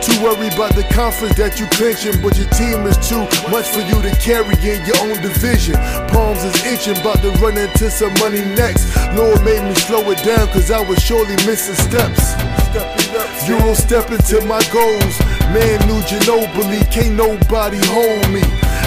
Too worried about the conference that you clinching, but your team is too much for you to carry in your own division. Palms is itching, about to run into some money next. Lord made me slow it down, cause I was surely missing steps. You don't step into my goals. Man, new Ginobili, can't nobody hold me.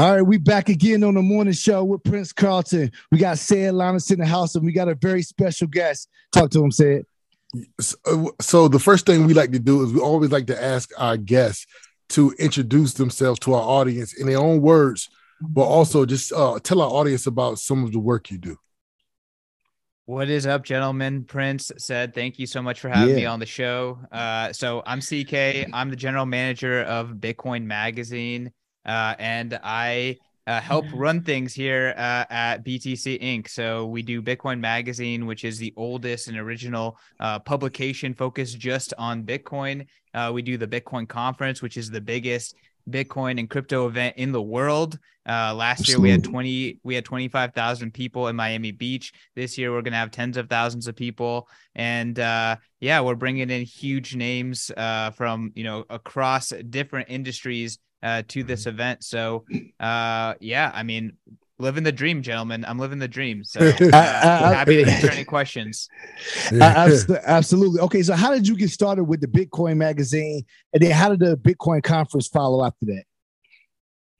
All right, we back again on the morning show with Prince Carlton. We got Sid Linus in the house, and we got a very special guest. Talk to him, Sid. So, so the first thing we like to do is we always like to ask our guests to introduce themselves to our audience in their own words, but also just uh, tell our audience about some of the work you do. What is up, gentlemen? Prince said, thank you so much for having me on the show. Uh, so I'm CK. I'm the general manager of Bitcoin Magazine, uh, and I uh, help run things here uh, at BTC Inc. So we do Bitcoin Magazine, which is the oldest and original uh, publication focused just on Bitcoin. Uh, we do the Bitcoin Conference, which is the biggest Bitcoin and crypto event in the world. Uh, last year we had 20, we had 25,000 people in Miami Beach. This year we're going to have tens of thousands of people. And uh, yeah, we're bringing in huge names uh, from, you know, across different industries uh, to this event. So uh, yeah, I mean, living the dream, gentlemen. I'm living the dream. So uh, I- I- happy to answer any questions. Uh, absolutely. Okay, so how did you get started with the Bitcoin magazine, and then how did the Bitcoin conference follow after that?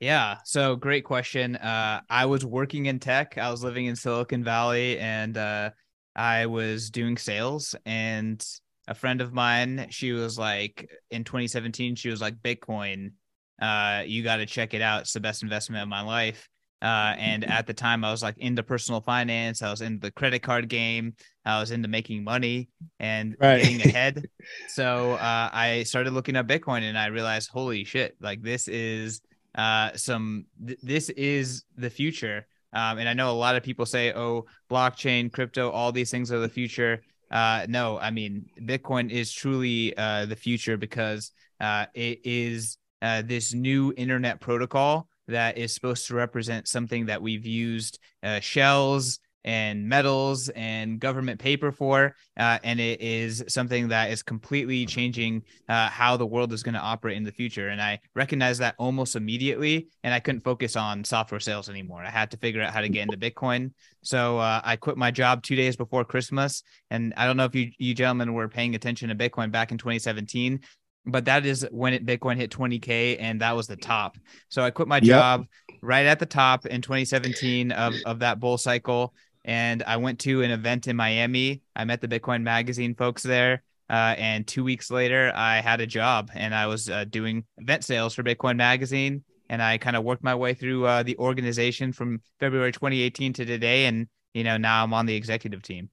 Yeah, so great question. Uh, I was working in tech. I was living in Silicon Valley, and uh, I was doing sales. And a friend of mine, she was like, in 2017, she was like, Bitcoin, uh, you got to check it out. It's the best investment of my life. Uh, and at the time, I was like into personal finance. I was into the credit card game. I was into making money and Right. getting ahead. so uh, I started looking at Bitcoin, and I realized, holy shit, like this is uh some th- this is the future um and i know a lot of people say oh blockchain crypto all these things are the future uh no i mean bitcoin is truly uh the future because uh it is uh this new internet protocol that is supposed to represent something that we've used uh, shells and metals and government paper for. Uh, and it is something that is completely changing uh, how the world is going to operate in the future. And I recognized that almost immediately. And I couldn't focus on software sales anymore. I had to figure out how to get into Bitcoin. So uh, I quit my job two days before Christmas. And I don't know if you, you gentlemen were paying attention to Bitcoin back in 2017 but that is when it, Bitcoin hit 20k, and that was the top. So I quit my job right at the top in 2017 of of that bull cycle, and I went to an event in Miami. I met the Bitcoin Magazine folks there. Uh, and two weeks later, I had a job and I was uh, doing event sales for Bitcoin Magazine. And I kind of worked my way through uh, the organization from February 2018 to today. And, you know, now I'm on the executive team.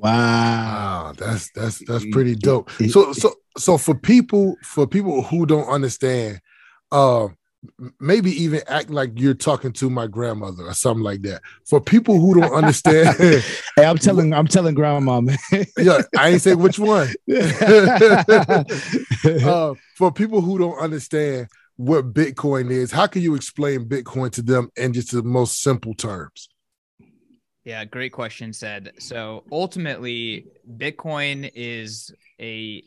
Wow. wow. That's, that's, that's pretty dope. So, so, so for people for people who don't understand, uh, maybe even act like you're talking to my grandmother or something like that. For people who don't understand, hey, I'm telling I'm telling grandma, man. yeah, I ain't say which one. uh, for people who don't understand what Bitcoin is, how can you explain Bitcoin to them in just the most simple terms? Yeah, great question, Sid. So ultimately, Bitcoin is a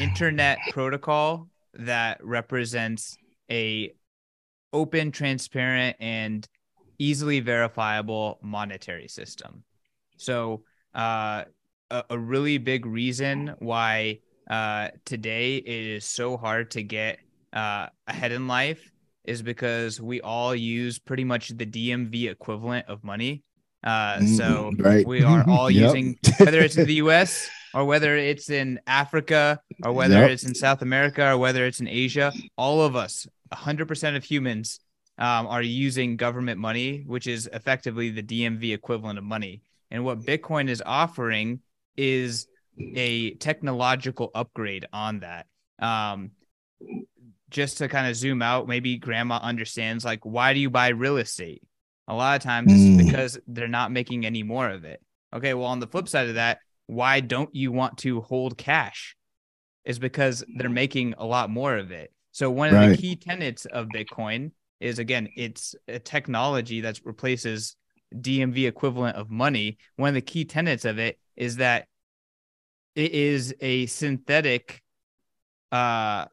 internet protocol that represents a open, transparent, and easily verifiable monetary system. So uh, a, a, really big reason why uh, today it is so hard to get uh, ahead in life is because we all use pretty much the DMV equivalent of money uh, mm, so right. we are all yep. using whether it's in the U.S. or whether it's in Africa or whether yep. it's in South America or whether it's in Asia. All of us, 100% of humans, um, are using government money, which is effectively the DMV equivalent of money. And what Bitcoin is offering is a technological upgrade on that. Um, just to kind of zoom out, maybe grandma understands like, why do you buy real estate? A lot of times mm. it's because they're not making any more of it. Okay, well, on the flip side of that, why don't you want to hold cash? Is because they're making a lot more of it. So one of right. the key tenets of Bitcoin is again, it's a technology that replaces DMV equivalent of money. One of the key tenets of it is that it is a synthetic uh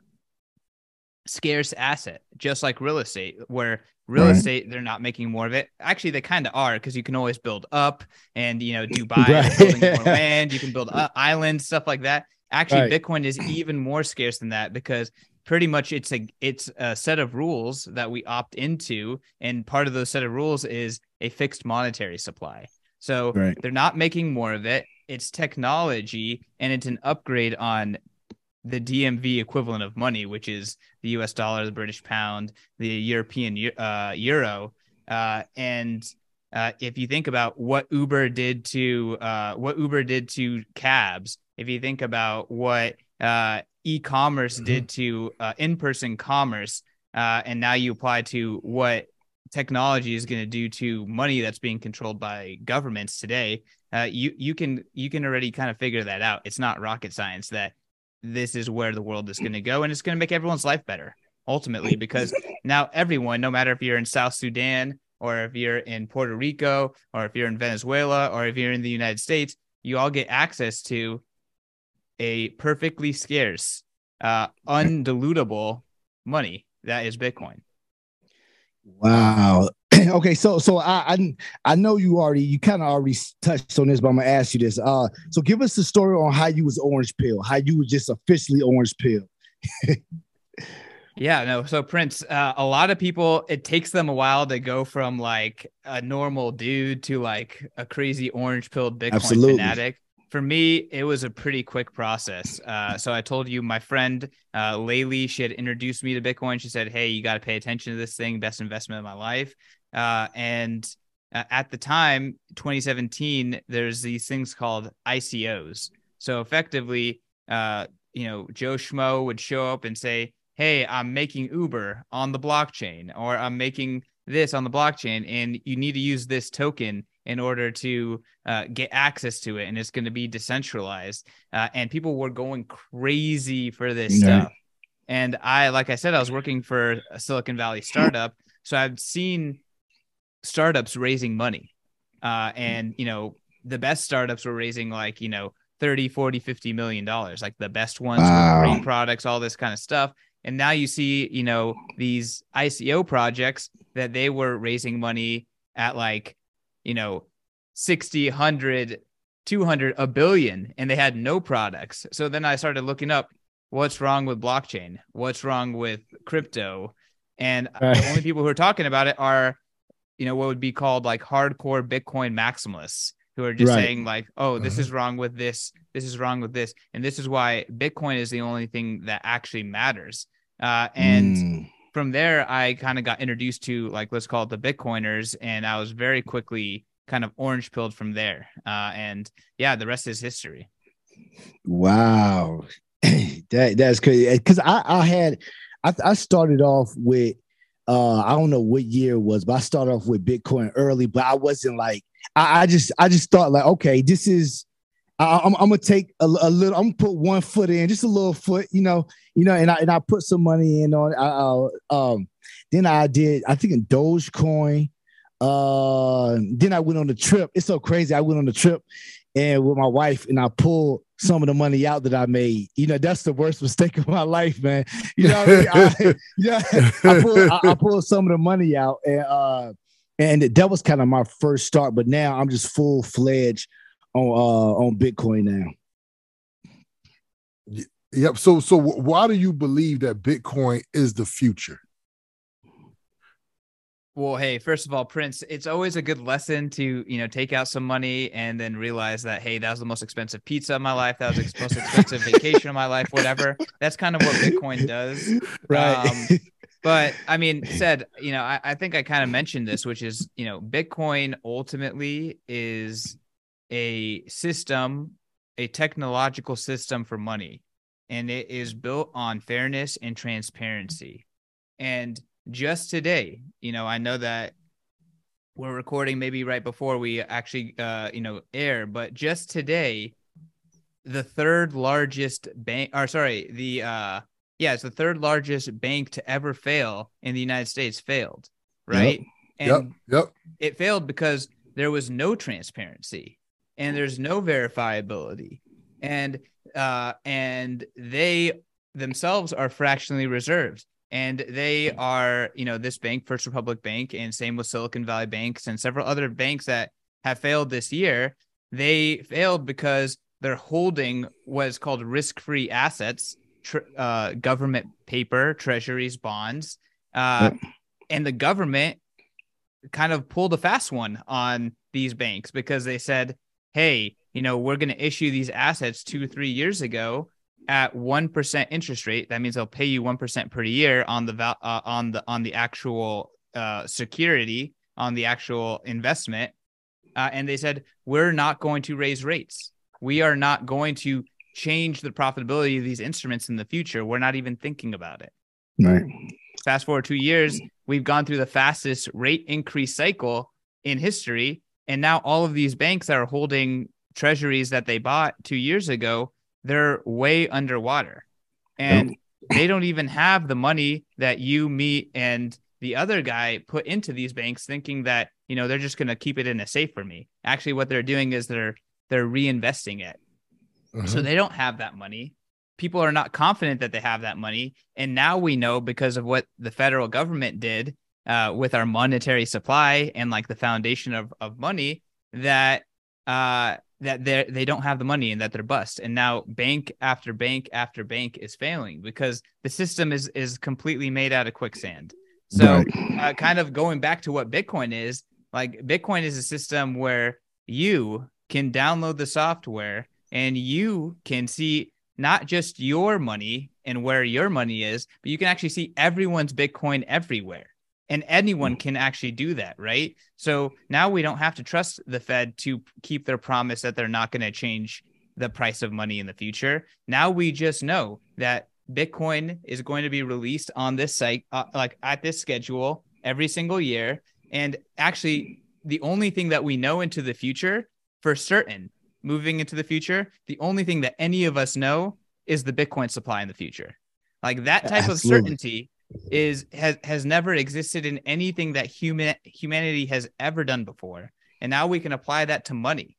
scarce asset, just like real estate, where real right. estate they're not making more of it. Actually, they kind of are because you can always build up, and you know, Dubai right. building more land. You can build islands, stuff like that. Actually, right. Bitcoin is even more scarce than that because pretty much it's a it's a set of rules that we opt into, and part of those set of rules is a fixed monetary supply. So they're not making more of it. It's technology, and it's an upgrade on the DMV equivalent of money, which is the US dollar, the British pound, the European uh, euro. Uh, and uh, if you think about what Uber did to uh, what Uber did to cabs, if you think about what uh, e-commerce mm-hmm. did to uh, in-person commerce, and now you apply to what technology is going to do to money that's being controlled by governments today, you you can you can already kind of figure that out. It's not rocket science that this is where the world is going to go and it's going to make everyone's life better ultimately because now everyone no matter if you're in south sudan or if you're in puerto rico or if you're in venezuela or if you're in the united states you all get access to a perfectly scarce uh undilutable money that is bitcoin. Wow okay, so so I, I I know you already you kind of already touched on this, but I'm gonna ask you this. Uh, so give us the story on how you was orange pill, how you was just officially orange pill. yeah, no. So Prince, uh, a lot of people, it takes them a while to go from like a normal dude to like a crazy orange pill Bitcoin Absolutely. fanatic for me, it was a pretty quick process. Uh, so I told you my friend uh, Laylee, she had introduced me to Bitcoin. She said, "Hey, you got to pay attention to this thing. Best investment of my life." Uh, and uh, at the time, 2017, there's these things called ICOs. So effectively, uh, you know, Joe Schmo would show up and say, "Hey, I'm making Uber on the blockchain, or I'm making this on the blockchain, and you need to use this token." in order to uh, get access to it, and it's going to be decentralized. Uh, and people were going crazy for this stuff. And I, like I said, I was working for a Silicon Valley startup, so I've seen startups raising money. Uh, and you know, the best startups were raising like, you know, 30, 40, 50 million dollars, like the best ones Wow. great products, all this kind of stuff. And now you see, you know, these ICO projects that they were raising money at like, you know, 60, 100, 200, a billion, and they had no products. So then I started looking up what's wrong with blockchain, what's wrong with crypto. And Right. the only people who are talking about it are, you know, what would be called like hardcore Bitcoin maximalists who are just Right. saying, like, oh, this Uh-huh. is wrong with this, this is wrong with this. And this is why Bitcoin is the only thing that actually matters. Uh, and Mm. from there i kind of got introduced to like let's call it the bitcoiners and i was very quickly kind of orange pilled from there uh, and yeah the rest is history Wow, that that's crazy. Because I I had I I started off with uh I don't know what year it was, but I started off with Bitcoin early, but I wasn't like I, I just I just thought like okay, this is I, I'm, I'm gonna take a, a little. I'm gonna put one foot in, just a little foot, you know, you know, and I and I put some money in on. I, uh, um, then I did, I think in Dogecoin. Uh, then I went on the trip. It's so crazy. I went on the trip and with my wife, and I pulled some of the money out that I made. You know, that's the worst mistake of my life, man. You know, I mean? I, yeah, I pulled, I, I pulled some of the money out, and uh, and that was kind of my first start. But now I'm just full fledged on uh on Bitcoin now. Yep. So so why do you believe that Bitcoin is the future? Well hey first of all prince it's always a good lesson to you know take out some money and then realize that hey that was the most expensive pizza of my life that was the most expensive vacation of my life whatever. That's kind of what bitcoin does. Um, but I mean, Sid, you know, I, I think I kind of mentioned this, which is, you know, Bitcoin ultimately is a system, a technological system for money, and it is built on fairness and transparency. And just today, you know, I know that we're recording maybe right before we actually, uh, you know, air, but just today, the third largest bank, or sorry, the, uh, yeah, it's the third largest bank to ever fail in the United States failed, right? And yep. Yep. it failed because there was no transparency and there's no verifiability. And uh and they themselves are fractionally reserved and they are, you know, this bank, First Republic Bank, and same with Silicon Valley Banks and several other banks that have failed this year. They failed because they're holding what is called risk-free assets, tr- uh, government paper, treasuries, bonds, uh, and the government kind of pulled a fast one on these banks because they said, "Hey, you know, we're going to issue these assets two, three years ago at one percent interest rate. That means they'll pay you one percent per year on the val- uh, on the on the actual uh, security on the actual investment." Uh, and they said, "We're not going to raise rates. We are not going to change the profitability of these instruments in the future. We're not even thinking about it." Right. fast forward two years, we've gone through the fastest rate increase cycle in history. And now all of these banks that are holding treasuries that they bought two years ago, they're way underwater. And they don't even have the money that you, me, and the other guy put into these banks thinking that, you know, they're just going to keep it in a safe for me. Actually, what they're doing is they're they're reinvesting it. So Mhm. they don't have that money. People are not confident that they have that money. And now we know because of what the federal government did uh, with our monetary supply and like the foundation of, of money that uh, that they they don't have the money and that they're bust. And now bank after bank after bank is failing because the system is is completely made out of quicksand. So Right. uh, kind of going back to what Bitcoin is, like Bitcoin is a system where you can download the software and you can see not just your money and where your money is, but you can actually see everyone's Bitcoin everywhere. And anyone can actually do that, right? So now we don't have to trust the Fed to keep their promise that they're not going to change the price of money in the future. Now we just know that Bitcoin is going to be released on this site, uh, like at this schedule every single year. And actually, the only thing that we know into the future for certain, moving into the future, the only thing that any of us know is the Bitcoin supply in the future. Like that type of certainty is has has never existed in anything that human humanity has ever done before. and now we can apply that to money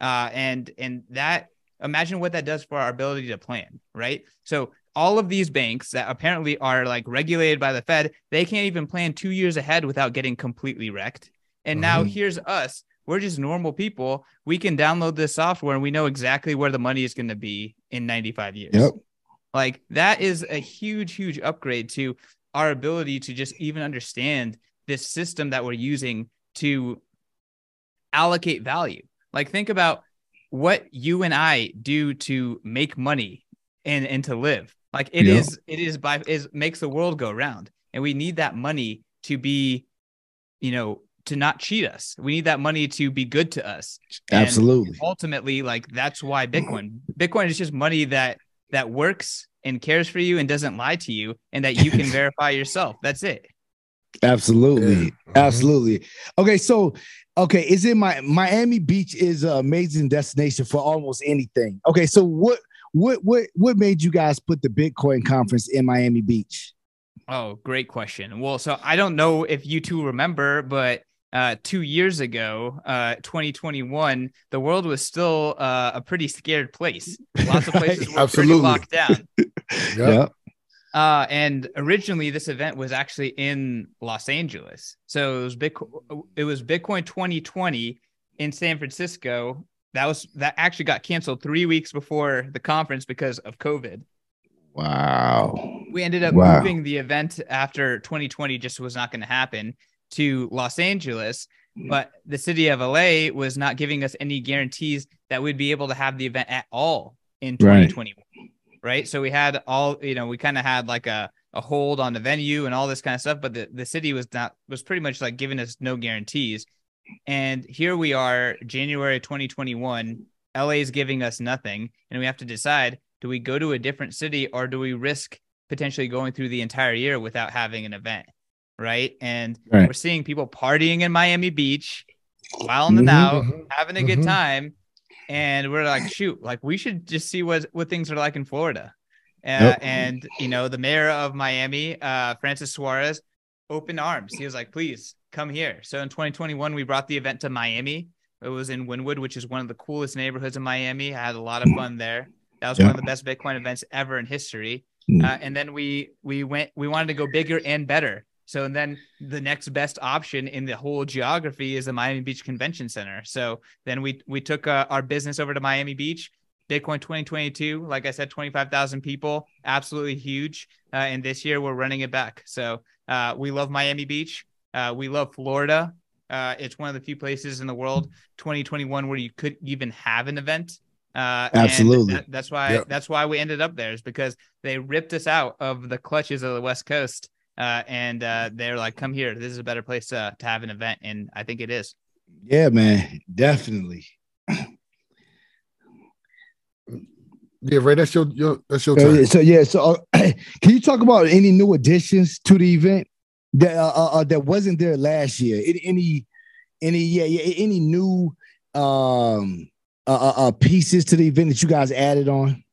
uh, and and that imagine what that does for our ability to plan right so all of these banks that apparently are like regulated by the fed they can't even plan two years ahead without getting completely wrecked and now Mm-hmm. here's us we're just normal people we can download this software and we know exactly where the money is going to be in 95 years Yep. Like that is a huge, huge upgrade to our ability to just even understand this system that we're using to allocate value. Like think about what you and I do to make money and and to live. Like it Yeah. is, it is by is makes the world go round. And we need that money to be, you know, to not cheat us. We need that money to be good to us. And Absolutely. ultimately like that's why bitcoin bitcoin is just money that that works and cares for you and doesn't lie to you and that you can verify yourself that's it Absolutely. Yeah. Mhm. Absolutely. Okay, so okay, is it my Miami Beach is an amazing destination for almost anything. Okay, so what what what what made you guys put the Bitcoin conference in Miami Beach? oh great question well so i don't know if you two remember but uh, two years ago, uh, 2021, the world was still uh, a pretty scared place. Lots of places were pretty Absolutely. locked down. Yeah. Uh, and originally, this event was actually in Los Angeles. So it was Bitcoin. It was Bitcoin 2020 in San Francisco. That was that actually got canceled three weeks before the conference because of COVID. Wow. We ended up Wow. moving the event after 2020 just was not going to happen to Los Angeles. Mm. But the city of LA was not giving us any guarantees that we'd be able to have the event at all in Right. 2021 right? So we had all, you know, we kind of had like a, a hold on the venue and all this kind of stuff, but the, the city was not, was pretty much like giving us no guarantees. And here we are, January 2021, LA is giving us nothing. And we have to decide do we go to a different city or do we risk potentially going through the entire year without having an event? Right. And Right. we're seeing people partying in Miami Beach, wilding Mhm. out, Mhm. having a good Mhm. time and we're like shoot like we should just see what what things are like in florida uh, and you know the mayor of miami uh francis suarez opened arms he was like please come here so in 2021 we brought the event to miami it was in wynwood which is one of the coolest neighborhoods in miami i had a lot of fun there that was Yeah. one of the best bitcoin events ever in history Mm. uh, and then we we went we wanted to go bigger and better so and then the next best option in the whole geography is the Miami Beach Convention Center. So then we we took uh, our business over to Miami Beach. Bitcoin 2022, like I said, 25,000 people, absolutely huge. Uh, and this year we're running it back. So uh, we love Miami Beach. Uh, we love Florida. Uh, it's one of the few places in the world 2021 where you could even have an event. Uh, and Absolutely. that- that's why Yep. that's why we ended up there is because they ripped us out of the clutches of the West Coast uh, and uh, they're like, "Come here. This is a better place to, to have an event," and I think it is. Yeah, man. Definitely. Yeah, right. that's your, your that's your So, time. so yeah, so uh, can you talk about any new additions to the event that uh, uh, uh, that wasn't there last year? Any any, any yeah, yeah any new um uh, uh, uh pieces to the event that you guys added on?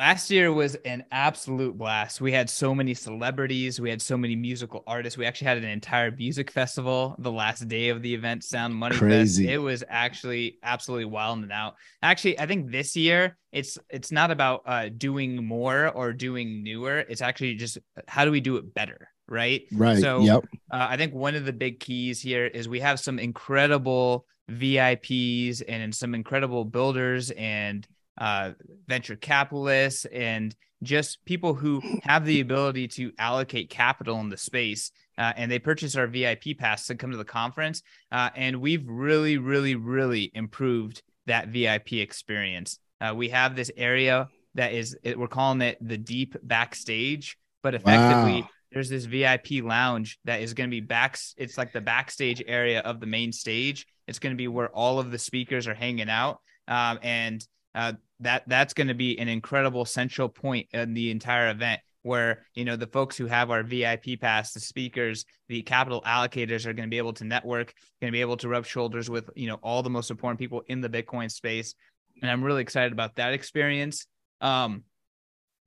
Last year was an absolute blast. We had so many celebrities. We had so many musical artists. We actually had an entire music festival the last day of the event, Sound Money Crazy. Fest. It was actually absolutely wild and out. Actually, I think this year it's it's not about uh, doing more or doing newer. It's actually just how do we do it better, right? Right. So yep. Uh, I think one of the big keys here is we have some incredible VIPs and some incredible builders and uh, venture capitalists and just people who have the ability to allocate capital in the space. Uh, and they purchase our VIP pass to come to the conference. Uh, and we've really, really, really improved that VIP experience. Uh, we have this area that is, it, we're calling it the deep backstage, but effectively, Wow. there's this VIP lounge that is going to be back. It's like the backstage area of the main stage. It's going to be where all of the speakers are hanging out, um, and uh, that that's going to be an incredible central point in the entire event. Where you know the folks who have our VIP pass, the speakers, the capital allocators are going to be able to network, going to be able to rub shoulders with you know all the most important people in the Bitcoin space, and I'm really excited about that experience. Um,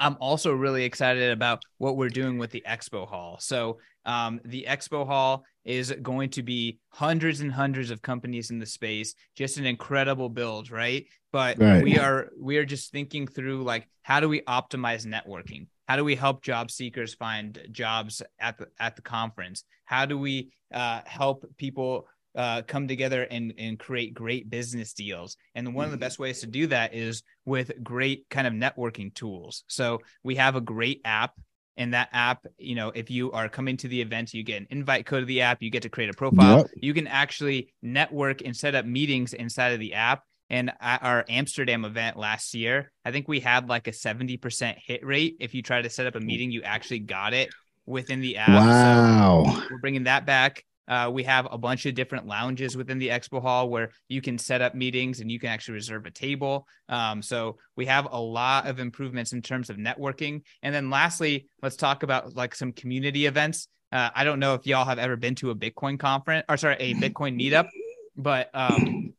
I'm also really excited about what we're doing with the expo hall. So, um, the expo hall is going to be hundreds and hundreds of companies in the space, just an incredible build, right? But right. we are we are just thinking through like how do we optimize networking? How do we help job seekers find jobs at the at the conference? How do we uh, help people uh, come together and, and create great business deals. And one of the best ways to do that is with great kind of networking tools. So we have a great app. And that app, you know, if you are coming to the event, you get an invite code to the app, you get to create a profile. Yep. You can actually network and set up meetings inside of the app. And at our Amsterdam event last year, I think we had like a 70% hit rate. If you try to set up a meeting, you actually got it within the app. Wow. So we're bringing that back. Uh, we have a bunch of different lounges within the expo hall where you can set up meetings and you can actually reserve a table. Um, so we have a lot of improvements in terms of networking. And then lastly, let's talk about like some community events. Uh, I don't know if y'all have ever been to a Bitcoin conference or sorry, a Bitcoin meetup, but um,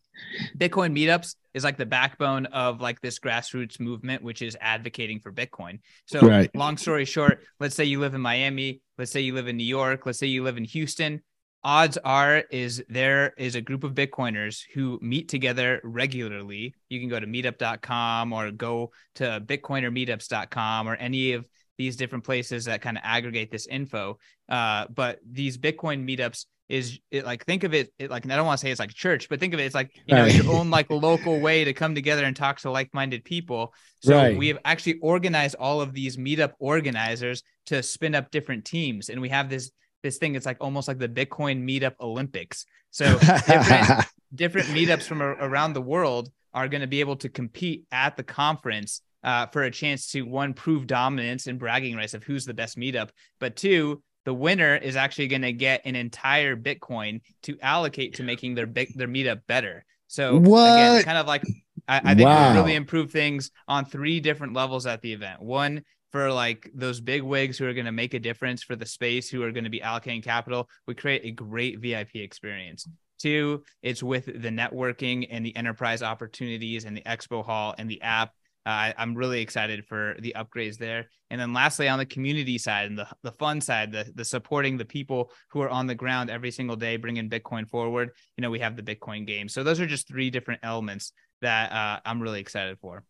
Bitcoin meetups is like the backbone of like this grassroots movement, which is advocating for Bitcoin. So, right. long story short, let's say you live in Miami, let's say you live in New York, let's say you live in Houston odds are is there is a group of bitcoiners who meet together regularly you can go to meetup.com or go to bitcoinermeetups.com or any of these different places that kind of aggregate this info uh, but these bitcoin meetups is it like think of it, it like I don't want to say it's like church, but think of it it's like you know right. your own like local way to come together and talk to like-minded people. So right. we have actually organized all of these meetup organizers to spin up different teams, and we have this this thing. It's like almost like the Bitcoin meetup Olympics. So different, different meetups from a, around the world are going to be able to compete at the conference uh, for a chance to one prove dominance and bragging rights of who's the best meetup, but two, the winner is actually going to get an entire Bitcoin to allocate to making their big their meetup better. So what? again, kind of like I, I think wow. we really improve things on three different levels at the event. One for like those big wigs who are going to make a difference for the space, who are going to be allocating capital, we create a great VIP experience. Two, it's with the networking and the enterprise opportunities and the expo hall and the app. Uh, I'm really excited for the upgrades there. And then lastly, on the community side and the, the fun side, the, the supporting the people who are on the ground every single day, bringing Bitcoin forward, you know, we have the Bitcoin game. So those are just three different elements that uh, I'm really excited for.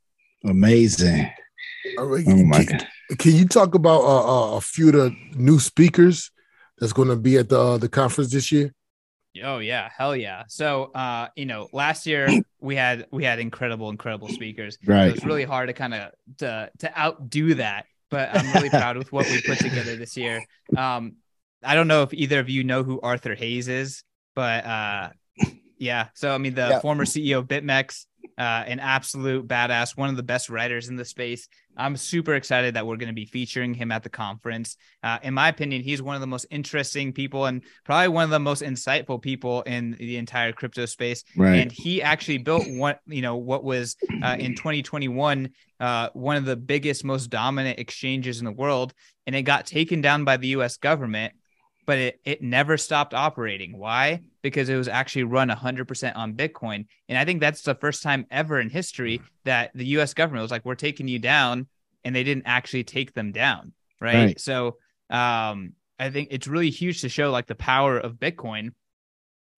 Amazing. Oh my can, God. Can you talk about uh, uh, a few of the new speakers that's going to be at the uh, the conference this year? Oh yeah, hell yeah. So uh, you know, last year we had we had incredible, incredible speakers. Right. It was really hard to kind of to to outdo that, but I'm really proud with what we put together this year. Um, I don't know if either of you know who Arthur Hayes is, but uh, yeah. So I mean, the yeah. former CEO of BitMEX, uh, an absolute badass, one of the best writers in the space. I'm super excited that we're going to be featuring him at the conference. Uh, in my opinion, he's one of the most interesting people and probably one of the most insightful people in the entire crypto space. Right. And he actually built what you know what was uh, in 2021 uh, one of the biggest, most dominant exchanges in the world, and it got taken down by the U.S. government but it, it never stopped operating. Why? Because it was actually run 100% on Bitcoin. And I think that's the first time ever in history that the US government was like, we're taking you down. And they didn't actually take them down. Right. right. So um, I think it's really huge to show like the power of Bitcoin.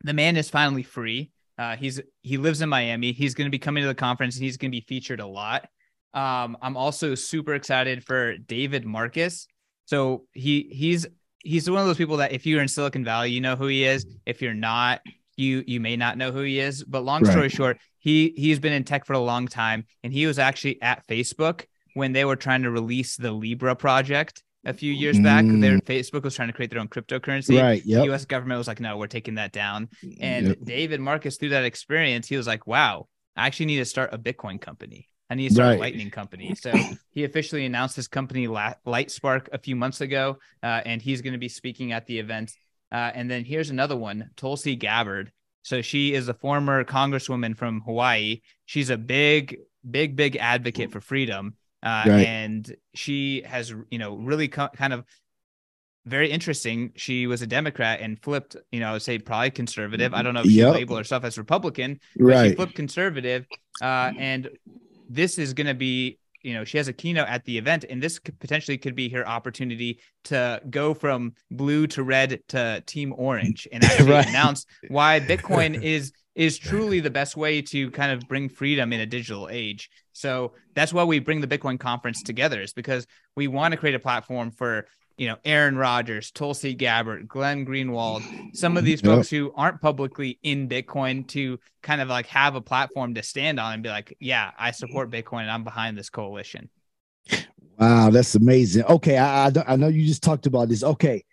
The man is finally free. Uh, he's he lives in Miami. He's going to be coming to the conference and he's going to be featured a lot. Um, I'm also super excited for David Marcus. So he he's he's one of those people that if you're in Silicon Valley, you know who he is. If you're not, you you may not know who he is. But long story short, he he's been in tech for a long time, and he was actually at Facebook when they were trying to release the Libra project a few years back. Mm. Their Facebook was trying to create their own cryptocurrency. Right. Yep. The U.S. government was like, "No, we're taking that down." And yep. David Marcus, through that experience, he was like, "Wow, I actually need to start a Bitcoin company." I need to start right. a lightning company. So he officially announced his company Lightspark a few months ago, uh, and he's going to be speaking at the event. Uh, and then here's another one, Tulsi Gabbard. So she is a former congresswoman from Hawaii. She's a big, big, big advocate for freedom, uh, right. and she has, you know, really co- kind of very interesting. She was a Democrat and flipped, you know, I would say probably conservative. I don't know if she yep. labeled herself as Republican, but right. she flipped conservative. Uh, and this is going to be you know she has a keynote at the event and this could potentially could be her opportunity to go from blue to red to team orange and actually right. announce why bitcoin is is truly the best way to kind of bring freedom in a digital age so that's why we bring the bitcoin conference together is because we want to create a platform for you know, Aaron Rodgers, Tulsi Gabbard, Glenn Greenwald, some of these folks yep. who aren't publicly in Bitcoin to kind of like have a platform to stand on and be like, yeah, I support Bitcoin and I'm behind this coalition. Wow, that's amazing. Okay, I, I, I know you just talked about this. Okay,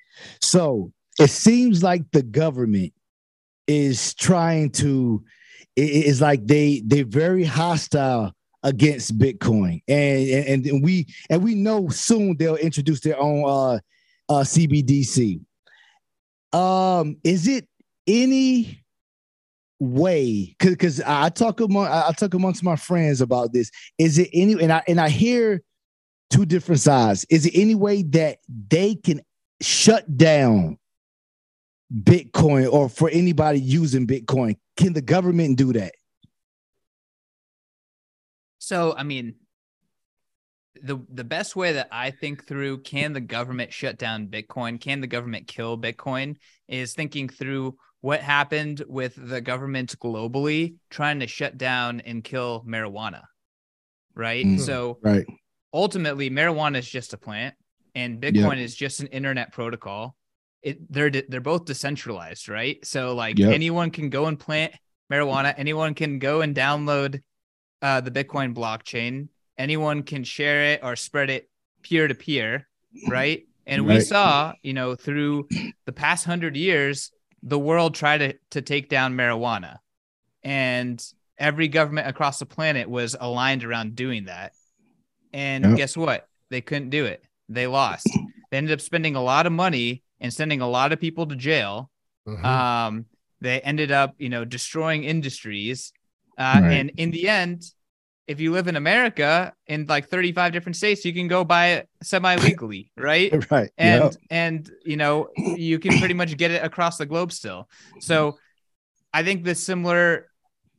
so it seems like the government is trying to, it is like they they're very hostile against Bitcoin, and, and and we and we know soon they'll introduce their own uh, uh, CBDC. Um, is it any way? Because because I talk among I talk amongst my friends about this. Is it any and I and I hear two different sides. Is it any way that they can shut down Bitcoin or for anybody using Bitcoin? Can the government do that? So, I mean, the the best way that I think through can the government shut down Bitcoin? Can the government kill Bitcoin? Is thinking through what happened with the government globally trying to shut down and kill marijuana. Right. Mm, so right. ultimately marijuana is just a plant and Bitcoin yep. is just an internet protocol. It they're they're both decentralized, right? So like yep. anyone can go and plant marijuana, anyone can go and download uh, the Bitcoin blockchain. Anyone can share it or spread it peer to peer, right? And right. we saw, you know, through the past hundred years, the world tried to, to take down marijuana. And every government across the planet was aligned around doing that. And yep. guess what? They couldn't do it. They lost. They ended up spending a lot of money and sending a lot of people to jail. Mm-hmm. Um, they ended up, you know, destroying industries uh, right. And in the end, if you live in America in like 35 different states, you can go buy it semi legally, right? right. And yep. and you know you can pretty much get it across the globe still. So I think the similar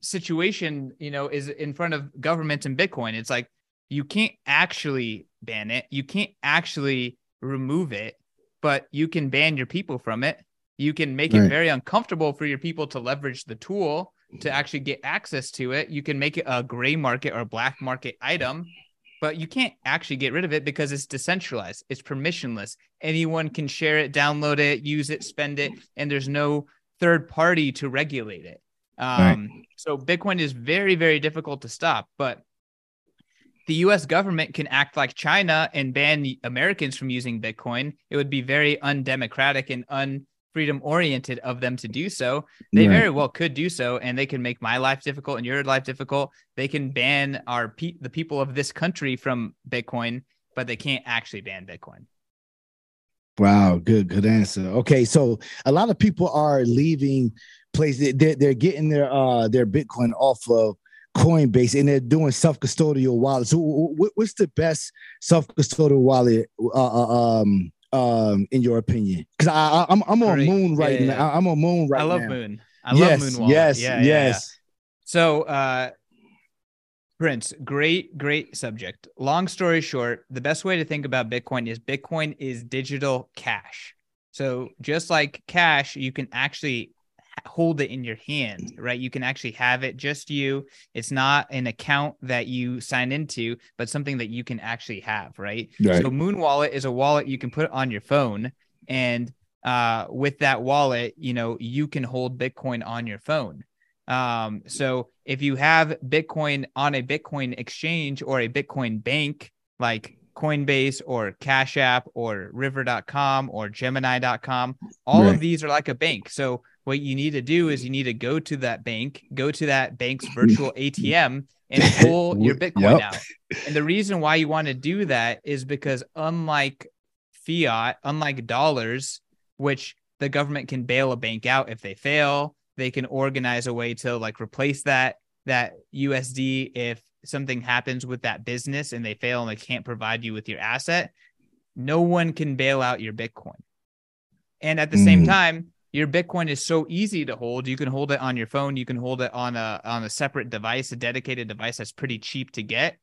situation, you know, is in front of government and Bitcoin. It's like you can't actually ban it, you can't actually remove it, but you can ban your people from it. You can make right. it very uncomfortable for your people to leverage the tool to actually get access to it. You can make it a gray market or black market item, but you can't actually get rid of it because it's decentralized. It's permissionless. Anyone can share it, download it, use it, spend it, and there's no third party to regulate it. Um, right. So Bitcoin is very, very difficult to stop, but the US government can act like China and ban Americans from using Bitcoin. It would be very undemocratic and un freedom oriented of them to do so, they right. very well could do so, and they can make my life difficult and your life difficult. They can ban our pe- the people of this country from Bitcoin, but they can't actually ban Bitcoin. Wow, good, good answer. Okay, so a lot of people are leaving places. They're, they're getting their uh their Bitcoin off of Coinbase and they're doing self custodial wallets. So, what's the best self custodial wallet uh, uh, um um, in your opinion? Because I, I am I'm on Muun right yeah, now. I'm on Muun right now. I love now. Muun. I love yes, Muun wallet. Yes, yeah, yes. So, uh, Prince, great, great subject. Long story short, the best way to think about Bitcoin is Bitcoin is digital cash. So just like cash, you can actually hold it in your hand, right? You can actually have it just you. It's not an account that you sign into, but something that you can actually have, right? right. So Muun Wallet is a wallet you can put on your phone and uh, with that wallet, you know, you can hold Bitcoin on your phone. Um, so if you have Bitcoin on a Bitcoin exchange or a Bitcoin bank like Coinbase or Cash App or River.com or Gemini.com, all right. of these are like a bank. So what you need to do is you need to go to that bank, go to that bank's virtual ATM and pull your Bitcoin yep. out. And the reason why you want to do that is because unlike fiat, unlike dollars, which the government can bail a bank out if they fail, they can organize a way to like replace that that USD if something happens with that business and they fail and they can't provide you with your asset. No one can bail out your Bitcoin. And at the mm. same time, your Bitcoin is so easy to hold. You can hold it on your phone. You can hold it on a on a separate device, a dedicated device that's pretty cheap to get.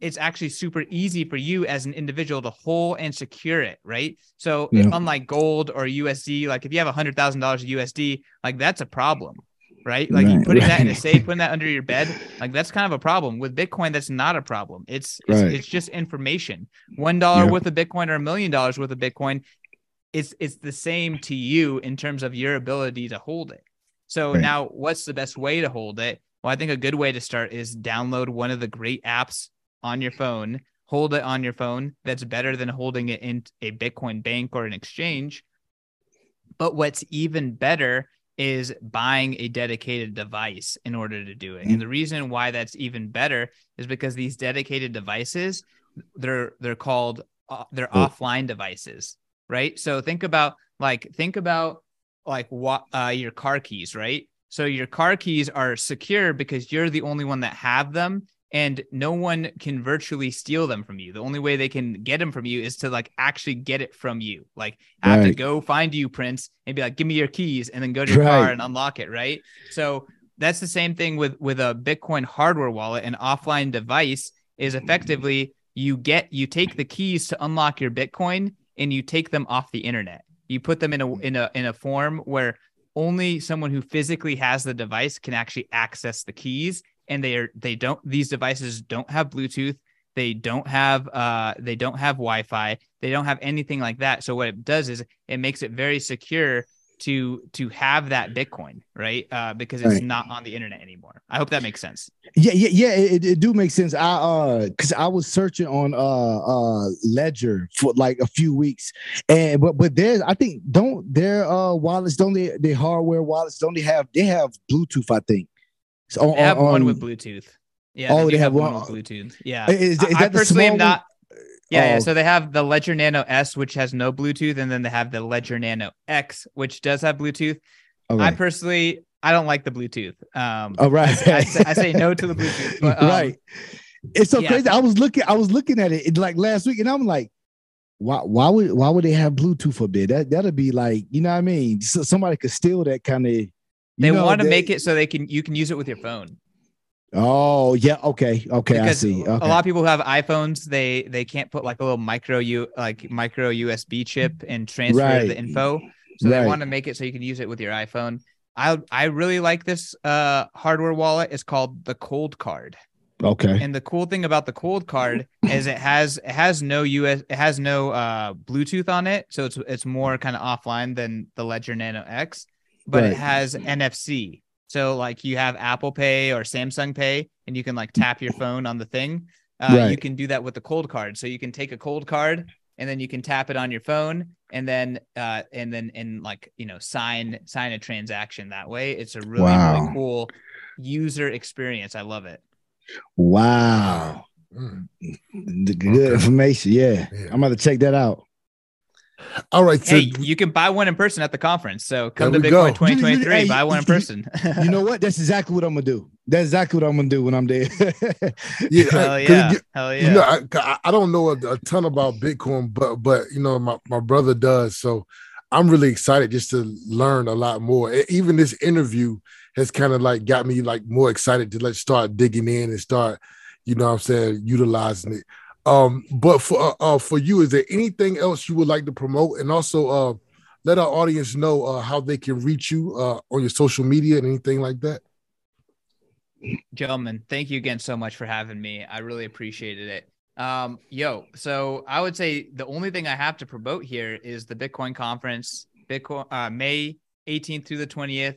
it's actually super easy for you as an individual to hold and secure it, right? So Yeah. unlike gold or USD, like if you have a hundred thousand dollars of USD, like that's a problem, right? Like Right, putting that in a safe, putting that under your bed, like that's kind of a problem. With Bitcoin, that's not a problem. It's it's, Right. it's just information. One dollar Yeah. worth of Bitcoin or a million dollars worth of Bitcoin, it's it's the same to you in terms of your ability to hold it. So Right. now, what's the best way to hold it? Well, I think a good way to start is download one of the great apps on your phone, hold it on your phone. That's better than holding it in a Bitcoin bank or an exchange. But what's even better is buying a dedicated device in order to do it. And the reason why that's even better is because these dedicated devices, they're they're called uh, they're Oh. offline devices, right? So think about like think about like what uh, your car keys, right? So your car keys are secure because you're the only one that have them and no one can virtually steal them from you. The only way they can get them from you is to like actually get it from you. Like have to go find you, Prince, and be like, give me your keys and then go to your car and unlock it, right? So that's the same thing with with a Bitcoin hardware wallet, an offline device is effectively you get you take the keys to unlock your Bitcoin and you take them off the internet. You put them in a in a in a form where only someone who physically has the device can actually access the keys and they are they don't these devices don't have bluetooth they don't have uh they don't have wi-fi they don't have anything like that so what it does is it makes it very secure to to have that bitcoin right uh because it's Right. not on the internet anymore i hope that makes sense Yeah, yeah, yeah. It, it do make sense. I uh, cause I was searching on uh uh Ledger for like a few weeks, and but but there's I think don't their uh wallets don't they their hardware wallets don't they have they have Bluetooth I think. So on, have on- one with bluetooth yeah Oh, do they have one one- with bluetooth yeah Is, is I- I the personally am one? not Yeah, yeah. Oh. So they have the Ledger Nano S, which has no Bluetooth, and then they have the Ledger Nano X, which does have Bluetooth. All I personally, I don't like the Bluetooth. Um, All right. I, say, I say no to the Bluetooth. But, um, right. It's so yeah. crazy. I was looking, I was looking at it, like last week, and I'm like, why why would why would they have Bluetooth up there? That that'd be like, you know what I mean? So somebody could steal that kind of They want to make it so they can you can use it with your phone. Oh, yeah. Okay. Okay. I see. Okay. a lot of people who have iPhones, they they can't put like a little micro U like micro USB chip and transfer Right. the info. So they want to make it so you can use it with your iPhone. I I really like this uh hardware wallet. It's called the Coldcard. okay. And the cool thing about the Coldcard is it has it has no US it has no uh Bluetooth on it, so it's it's more kind of offline than the Ledger Nano X, but Right. it has NFC. So like you have Apple Pay or Samsung Pay, and you can like tap your phone on the thing. Uh, You can do that with the Coldcard. So you can take a Coldcard and then you can tap it on your phone and then uh and then and like you know sign sign a transaction that way. It's a really Wow. really cool user experience. I love it. Wow. Mm. The Good Okay. information. Yeah. Yeah. I'm going to check that out. All right. So Hey, you can buy one in person at the conference. So come to we go. Bitcoin 2023, Hey, buy one in person. You know what? That's exactly what I'm going to do. That's exactly what I'm going to do when I'm there. yeah, Hell 'cause yeah. you- Hell You know, I, I- I don't know a, a ton about Bitcoin, but but you know, my, my brother does. So I'm really excited just to learn a lot more. Even this interview has kind of like got me like more excited to let's like start digging in and start, you know what I'm saying, utilizing it. Um, but for uh, uh for you, is there anything else you would like to promote? And also uh let our audience know uh how they can reach you uh on your social media and anything like that. Gentlemen, thank you again so much for having me. I really appreciated it. Um, yo, so I would say the only thing I have to promote here is the Bitcoin conference, Bitcoin uh, May 18th through the 20th,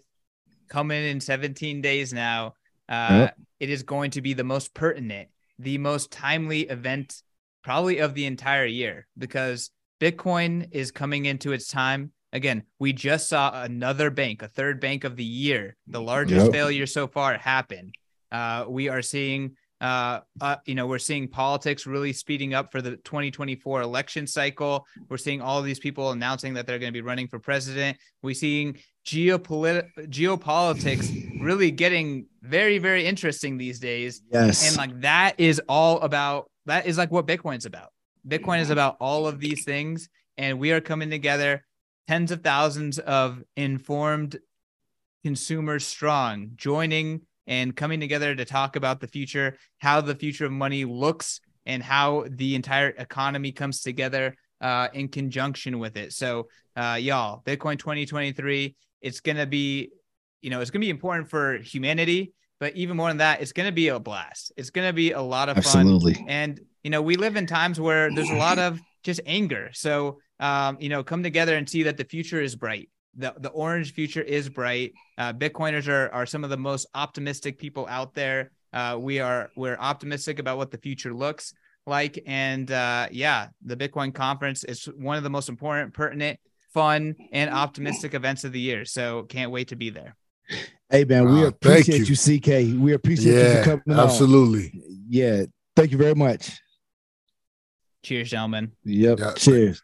coming in 17 days now. Uh, Yep. It is going to be the most pertinent, the most timely event, probably of the entire year, because Bitcoin is coming into its time. Again, we just saw another bank, a third bank of the year, the largest Yep. failure so far happen. Uh, we are seeing, uh, uh, you know, we're seeing politics really speeding up for the 2024 election cycle. We're seeing all these people announcing that they're going to be running for president. We're seeing geopolit- geopolitics really getting very, very interesting these days. yes. And like that is all about that is like what Bitcoin's about. Bitcoin is about all of these things, and we are coming together, tens of thousands of informed consumers strong, joining and coming together to talk about the future, how the future of money looks and how the entire economy comes together uh, in conjunction with it. So, uh, y'all, Bitcoin 2023, it's going to be, you know, it's going to be important for humanity, but even more than that, it's going to be a blast. It's going to be a lot of Absolutely. fun. And, you know, we live in times where there's a lot of just anger. So, um, you know, come together and see that the future is bright. The, the orange future is bright. Uh, Bitcoiners are, are some of the most optimistic people out there. Uh, we are we're optimistic about what the future looks like. And uh, yeah, the Bitcoin conference is one of the most important, pertinent, fun, and optimistic events of the year. So can't wait to be there. Hey man, we Wow, appreciate thank you. CK. We appreciate you for coming on. absolutely. Yeah. Thank you very much. Cheers, gentlemen. Yep. Yeah. Cheers.